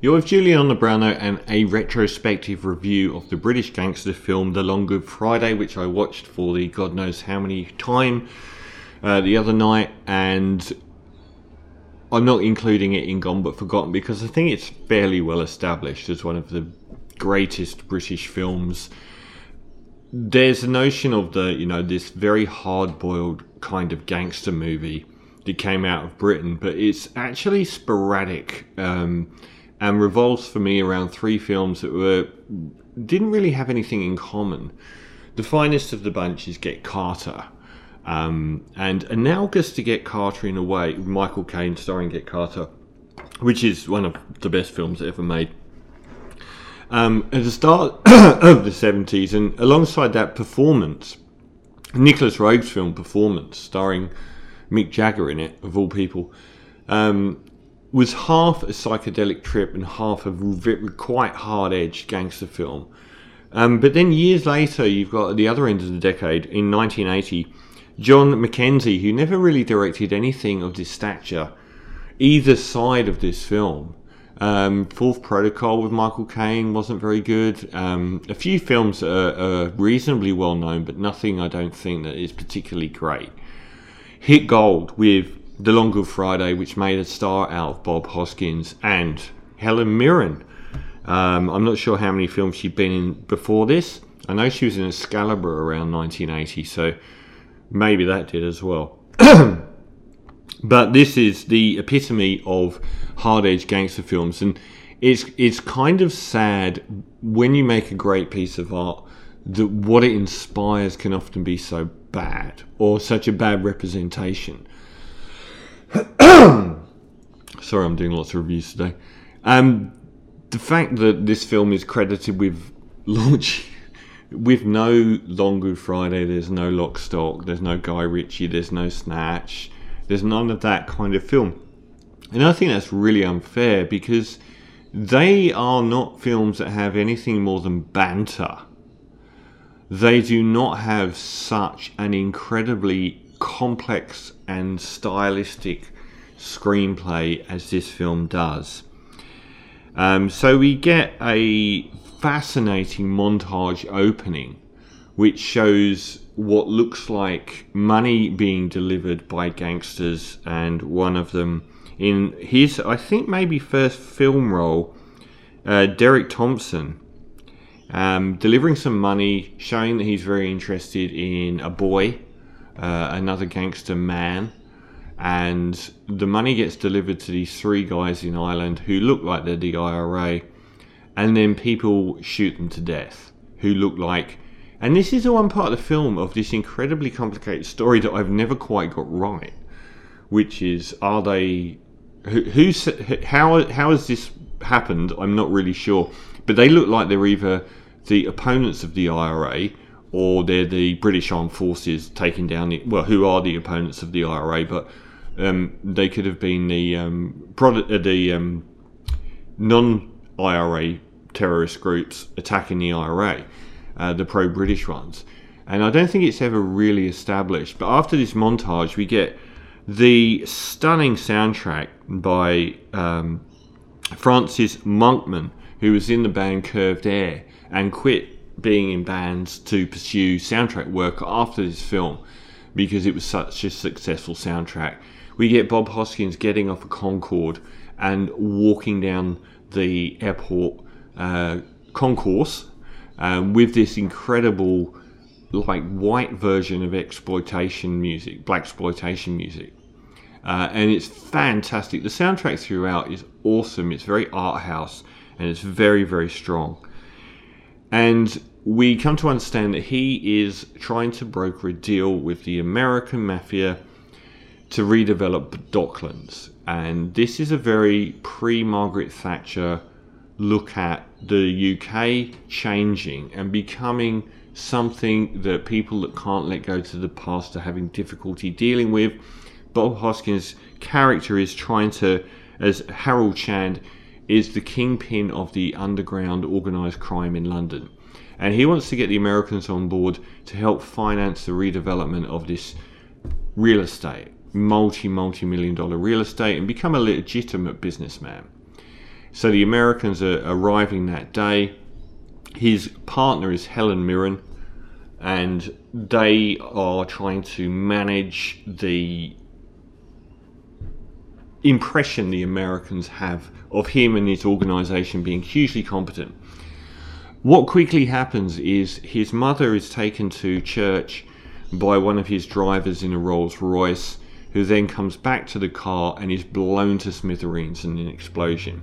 You're with Juliana Browno and a retrospective review of the British gangster film The Long Good Friday, which I watched for the God knows how many time uh, the other night, and I'm not including it in Gone But Forgotten because I think it's fairly well established as one of the greatest British films. There's a notion of the, you know, this very hard boiled kind of gangster movie that came out of Britain, but it's actually sporadic um, and revolves for me around three films that were didn't really have anything in common. The finest of the bunch is Get Carter, um, and analogous to Get Carter in a way, Michael Caine starring Get Carter, which is one of the best films ever made. Um, at the start of the 70s, and alongside that performance, Nicolas Roeg's film Performance, starring Mick Jagger in it, of all people, um, was half a psychedelic trip and half a quite hard edged gangster film. Um, but then years later, you've got at the other end of the decade, in 1980, John Mackenzie, who never really directed anything of this stature, either side of this film. Um, Fourth Protocol with Michael Caine wasn't very good. Um, a few films are, are, reasonably well known, but nothing I don't think that is particularly great. Hit gold with The Long Good Friday, which made a star out of Bob Hoskins and Helen Mirren. Um, I'm not sure how many films she'd been in before this. I know she was in Excalibur around 1980, so maybe that did as well. but this is the epitome of hard edge gangster films, and it's it's kind of sad when you make a great piece of art that what it inspires can often be so bad or such a bad representation. Sorry, I'm doing lots of reviews today. Um, the fact that this film is credited with launch with no Long Good Friday, there's no Lock Stock, there's no Guy Ritchie, there's no Snatch, there's none of that kind of film. And I think that's really unfair because they are not films that have anything more than banter. They do not have such an incredibly complex and stylistic screenplay as this film does. Um, so we get a fascinating montage opening which shows what looks like money being delivered by gangsters and one of them in his I think maybe first film role uh, Derek Thompson um, delivering some money showing that he's very interested in a boy uh, another gangster man. And the money gets delivered to these three guys in Ireland who look like they're the IRA and then people shoot them to death who look like and this is the one part of the film of this incredibly complicated story that I've never quite got right which is are they who, who's how how has this happened? I'm not really sure. But they look like they're either the opponents of the IRA or they're the British Armed Forces taking down the well who are the opponents of the IRA but um, they could have been the um, product, uh, the um, non IRA terrorist groups attacking the IRA, uh, the pro British ones. And I don't think it's ever really established. But after this montage, we get the stunning soundtrack by um, Francis Monkman, who was in the band Curved Air and quit being in bands to pursue soundtrack work after this film because it was such a successful soundtrack. We get Bob Hoskins getting off a Concorde and walking down the airport uh, concourse uh, with this incredible like white version of exploitation music, black exploitation music. Uh, and it's fantastic. The soundtrack throughout is awesome. It's very art house and it's very, very strong. And we come to understand that he is trying to broker a deal with the American mafia to redevelop Docklands. And this is a very pre Margaret Thatcher look at the UK changing and becoming something that people that can't let go to the past are having difficulty dealing with. Bob Hoskins' character is trying to, as Harold Shand, is the kingpin of the underground organised crime in London. And he wants to get the Americans on board to help finance the redevelopment of this real estate, multi, multi million dollar real estate, and become a legitimate businessman. So the Americans are arriving that day. His partner is Helen Mirren, and they are trying to manage the impression the Americans have of him and his organization being hugely competent. What quickly happens is his mother is taken to church by one of his drivers in a Rolls Royce, who then comes back to the car and is blown to smithereens in an explosion.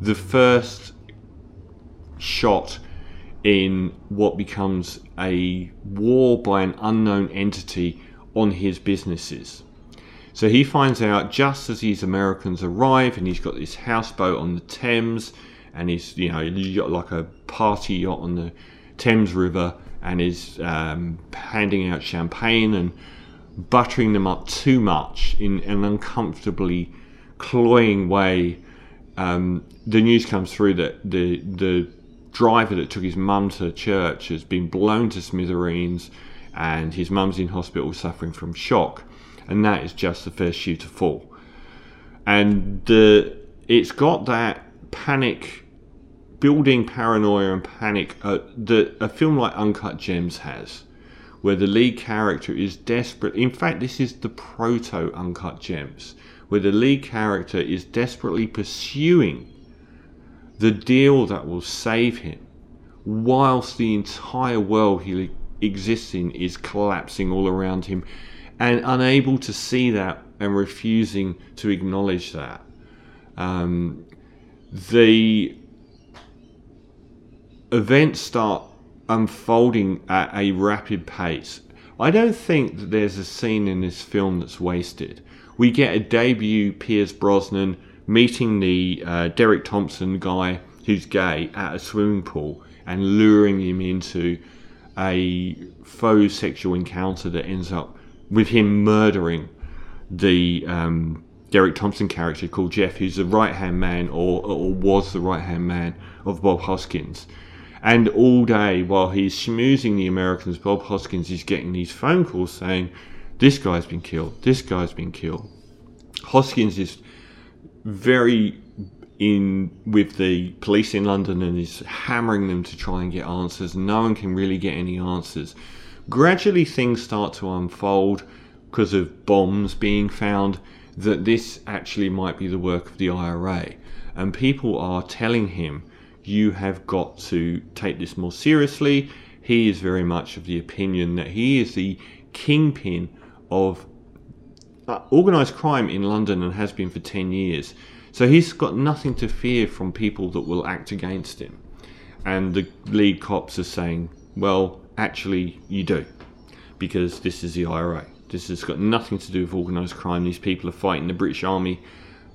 The first shot in what becomes a war by an unknown entity on his businesses. So he finds out just as these Americans arrive, and he's got this houseboat on the Thames, and he's you know like a party yacht on the Thames River, and is um, handing out champagne and buttering them up too much in an uncomfortably cloying way. Um, the news comes through that the the driver that took his mum to church has been blown to smithereens, and his mum's in hospital suffering from shock and that is just the first shoe to fall. And the it's got that panic, building paranoia and panic uh, that a film like Uncut Gems has, where the lead character is desperate. In fact, this is the proto Uncut Gems, where the lead character is desperately pursuing the deal that will save him, whilst the entire world he exists in is collapsing all around him and unable to see that and refusing to acknowledge that. Um, the events start unfolding at a rapid pace. I don't think that there's a scene in this film that's wasted. We get a debut Pierce Brosnan meeting the uh, Derek Thompson guy who's gay at a swimming pool and luring him into a faux sexual encounter that ends up with him murdering the um, Derek Thompson character called Jeff, who's the right hand man or, or was the right hand man of Bob Hoskins. And all day while he's schmoozing the Americans, Bob Hoskins is getting these phone calls saying, This guy's been killed, this guy's been killed. Hoskins is very in with the police in London and is hammering them to try and get answers. No one can really get any answers. Gradually, things start to unfold because of bombs being found that this actually might be the work of the IRA. And people are telling him, you have got to take this more seriously. He is very much of the opinion that he is the kingpin of uh, organised crime in London and has been for 10 years. So he's got nothing to fear from people that will act against him. And the lead cops are saying, well, actually you do, because this is the IRA. This has got nothing to do with organised crime. These people are fighting the British Army.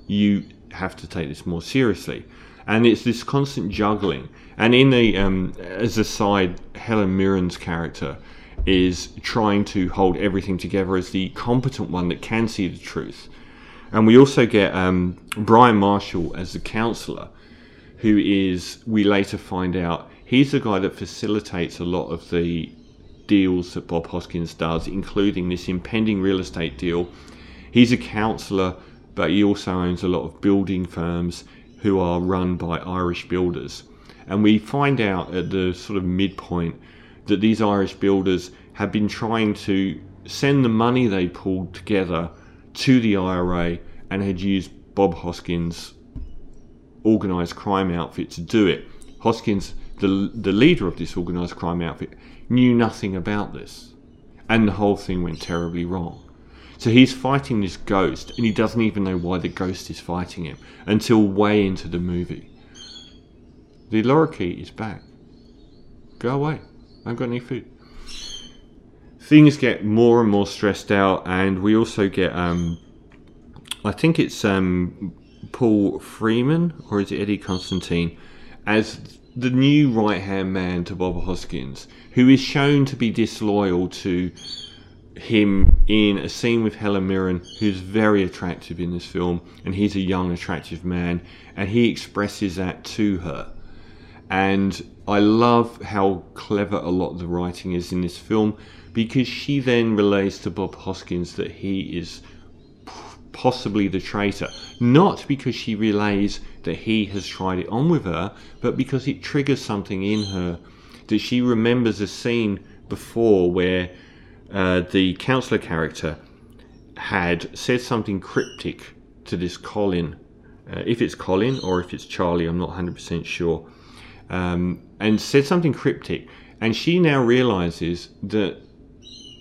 You have to take this more seriously. And it's this constant juggling. And in the, um, as a side, Helen Mirren's character is trying to hold everything together as the competent one that can see the truth. And we also get um, Bryan Marshall as the counsellor, who is, we later find out, he's the guy that facilitates a lot of the deals that Bob Hoskins does, including this impending real estate deal. He's a counsellor, but he also owns a lot of building firms who are run by Irish builders. And we find out at the sort of midpoint that these Irish builders have been trying to send the money they pulled together to the IRA and had used Bob Hoskins' organised crime outfit to do it. Hoskins the, the leader of this organised crime outfit, knew nothing about this. And the whole thing went terribly wrong. So he's fighting this ghost, and he doesn't even know why the ghost is fighting him until way into the movie. The lorikeet is back. Go away. I haven't got any food. Things get more and more stressed out, and we also get, um, I think it's um, Paul Freeman, or is it Eddie Constantine, as the new right hand man to Bob Hoskins, who is shown to be disloyal to him in a scene with Helen Mirren, who's very attractive in this film, and he's a young, attractive man, and he expresses that to her. And I love how clever a lot of the writing is in this film because she then relays to Bob Hoskins that he is possibly the traitor. Not because she relays that he has tried it on with her, but because it triggers something in her that she remembers a scene before where uh, the counselor character had said something cryptic to this Colin. Uh, if it's Colin or if it's Charlie, I'm not 100% sure. Um, and said something cryptic. And she now realizes that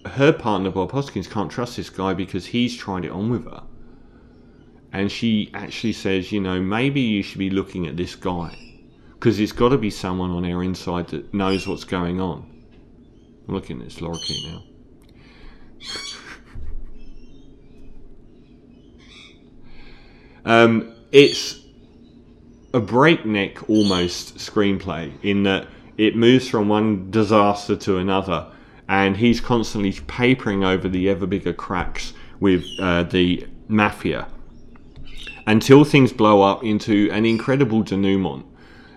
her partner, Bob Hoskins, can't trust this guy because he's tried it on with her. And she actually says, you know, maybe you should be looking at this guy because it's got to be someone on our inside that knows what's going on. I'm looking at this lorikeet now. Um, it's a breakneck almost screenplay in that it moves from one disaster to another, and he's constantly papering over the ever bigger cracks with uh, the mafia until things blow up into an incredible denouement,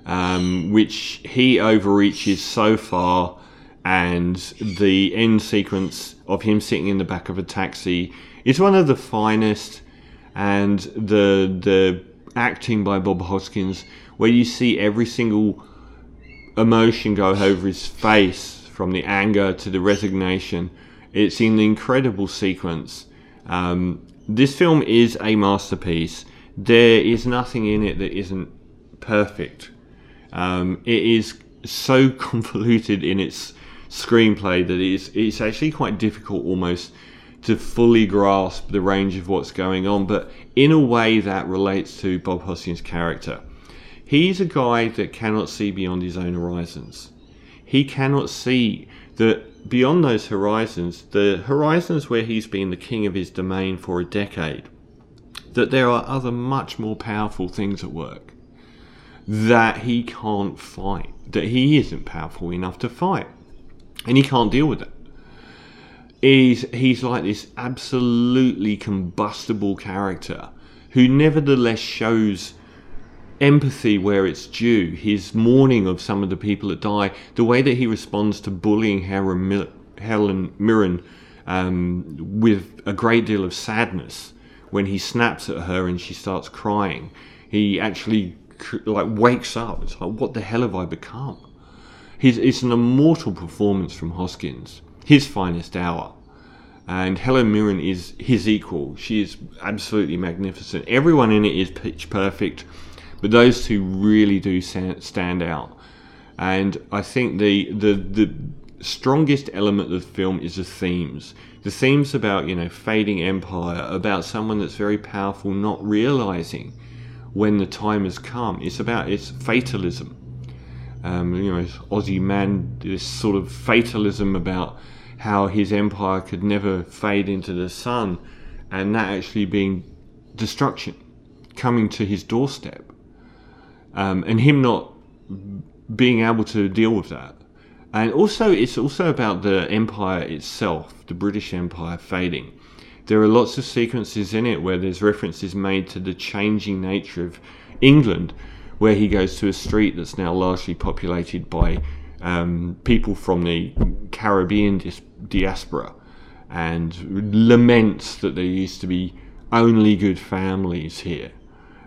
um, which he overreaches so far, and the end sequence of him sitting in the back of a taxi is one of the finest, and the the acting by Bob Hoskins, where you see every single emotion go over his face, from the anger to the resignation. It's an incredible sequence. Um, this film is a masterpiece. There is nothing in it that isn't perfect. Um, it is so convoluted in its screenplay that it's, it's actually quite difficult almost to fully grasp the range of what's going on, but in a way that relates to Bob Hoskins' character. He's a guy that cannot see beyond his own horizons. He cannot see that beyond those horizons, the horizons where he's been the king of his domain for a decade, that there are other much more powerful things at work that he can't fight, that he isn't powerful enough to fight, and he can't deal with it is he's like this absolutely combustible character who nevertheless shows empathy where it's due. His mourning of some of the people that die, the way that he responds to bullying Helen, Helen Mirren um, with a great deal of sadness when he snaps at her and she starts crying. He actually like wakes up. It's like, what the hell have I become? He's, it's an immortal performance from Hoskins, his finest hour and Helen Mirren is his equal. She is absolutely magnificent. Everyone in it is pitch perfect, but those two really do stand out. And I think the the the strongest element of the film is the themes. The themes about you know fading empire, about someone that's very powerful not realizing when the time has come. It's about it's fatalism. Um, you know, Aussie man, this sort of fatalism about how his empire could never fade into the sun, and that actually being destruction coming to his doorstep, um, and him not being able to deal with that. And also, it's also about the empire itself, the British Empire fading. There are lots of sequences in it where there's references made to the changing nature of England, where he goes to a street that's now largely populated by um, people from the Caribbean dis- diaspora and laments that there used to be only good families here.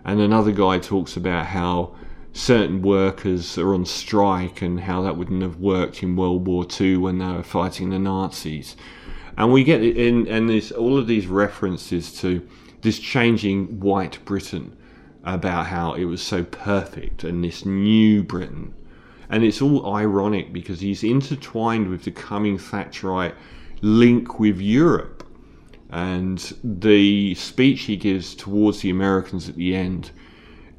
And another guy talks about how certain workers are on strike and how that wouldn't have worked in World War II when they were fighting the Nazis. And we get in, and there's all of these references to this changing white Britain about how it was so perfect and this new Britain. And it's all ironic because he's intertwined with the coming Thatcherite link with Europe. And the speech he gives towards the Americans at the end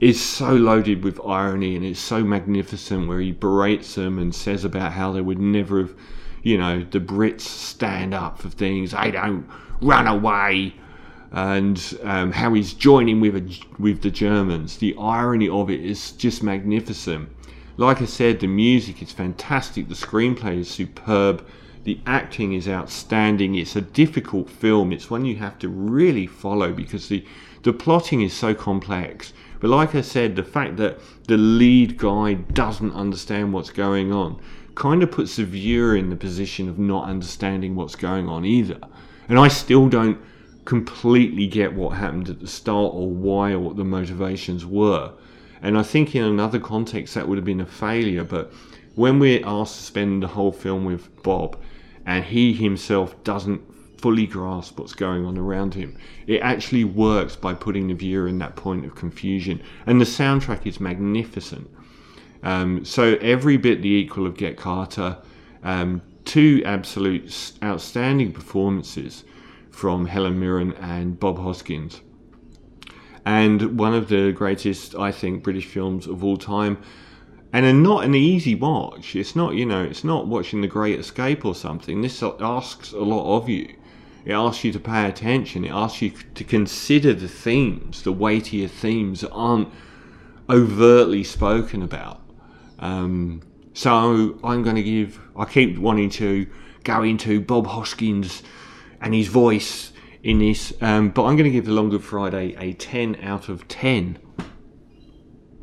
is so loaded with irony and it's so magnificent where he berates them and says about how they would never have, you know, the Brits stand up for things, they don't run away, and um, how he's joining with, a, with the Germans. The irony of it is just magnificent. Like I said, the music is fantastic, the screenplay is superb the acting is outstanding. It's a difficult film. It's one you have to really follow because the, the plotting is so complex. But like I said, the fact that the lead guy doesn't understand what's going on kind of puts the viewer in the position of not understanding what's going on either. And I still don't completely get what happened at the start or why or what the motivations were. And I think in another context that would have been a failure. But when we're asked to spend the whole film with Bob and he himself doesn't fully grasp what's going on around him, it actually works by putting the viewer in that point of confusion. And the soundtrack is magnificent. Um, so every bit the equal of Get Carter. Um, two absolute outstanding performances from Helen Mirren and Bob Hoskins. And one of the greatest, I think, British films of all time. And not an easy watch. It's not, you know, it's not watching The Great Escape or something. This asks a lot of you. It asks you to pay attention. It asks you to consider the themes, the weightier themes that aren't overtly spoken about. Um, so I'm going to give. I keep wanting to go into Bob Hoskins and his voice in this, um, but I'm going to give The Long Good Friday a 10 out of 10.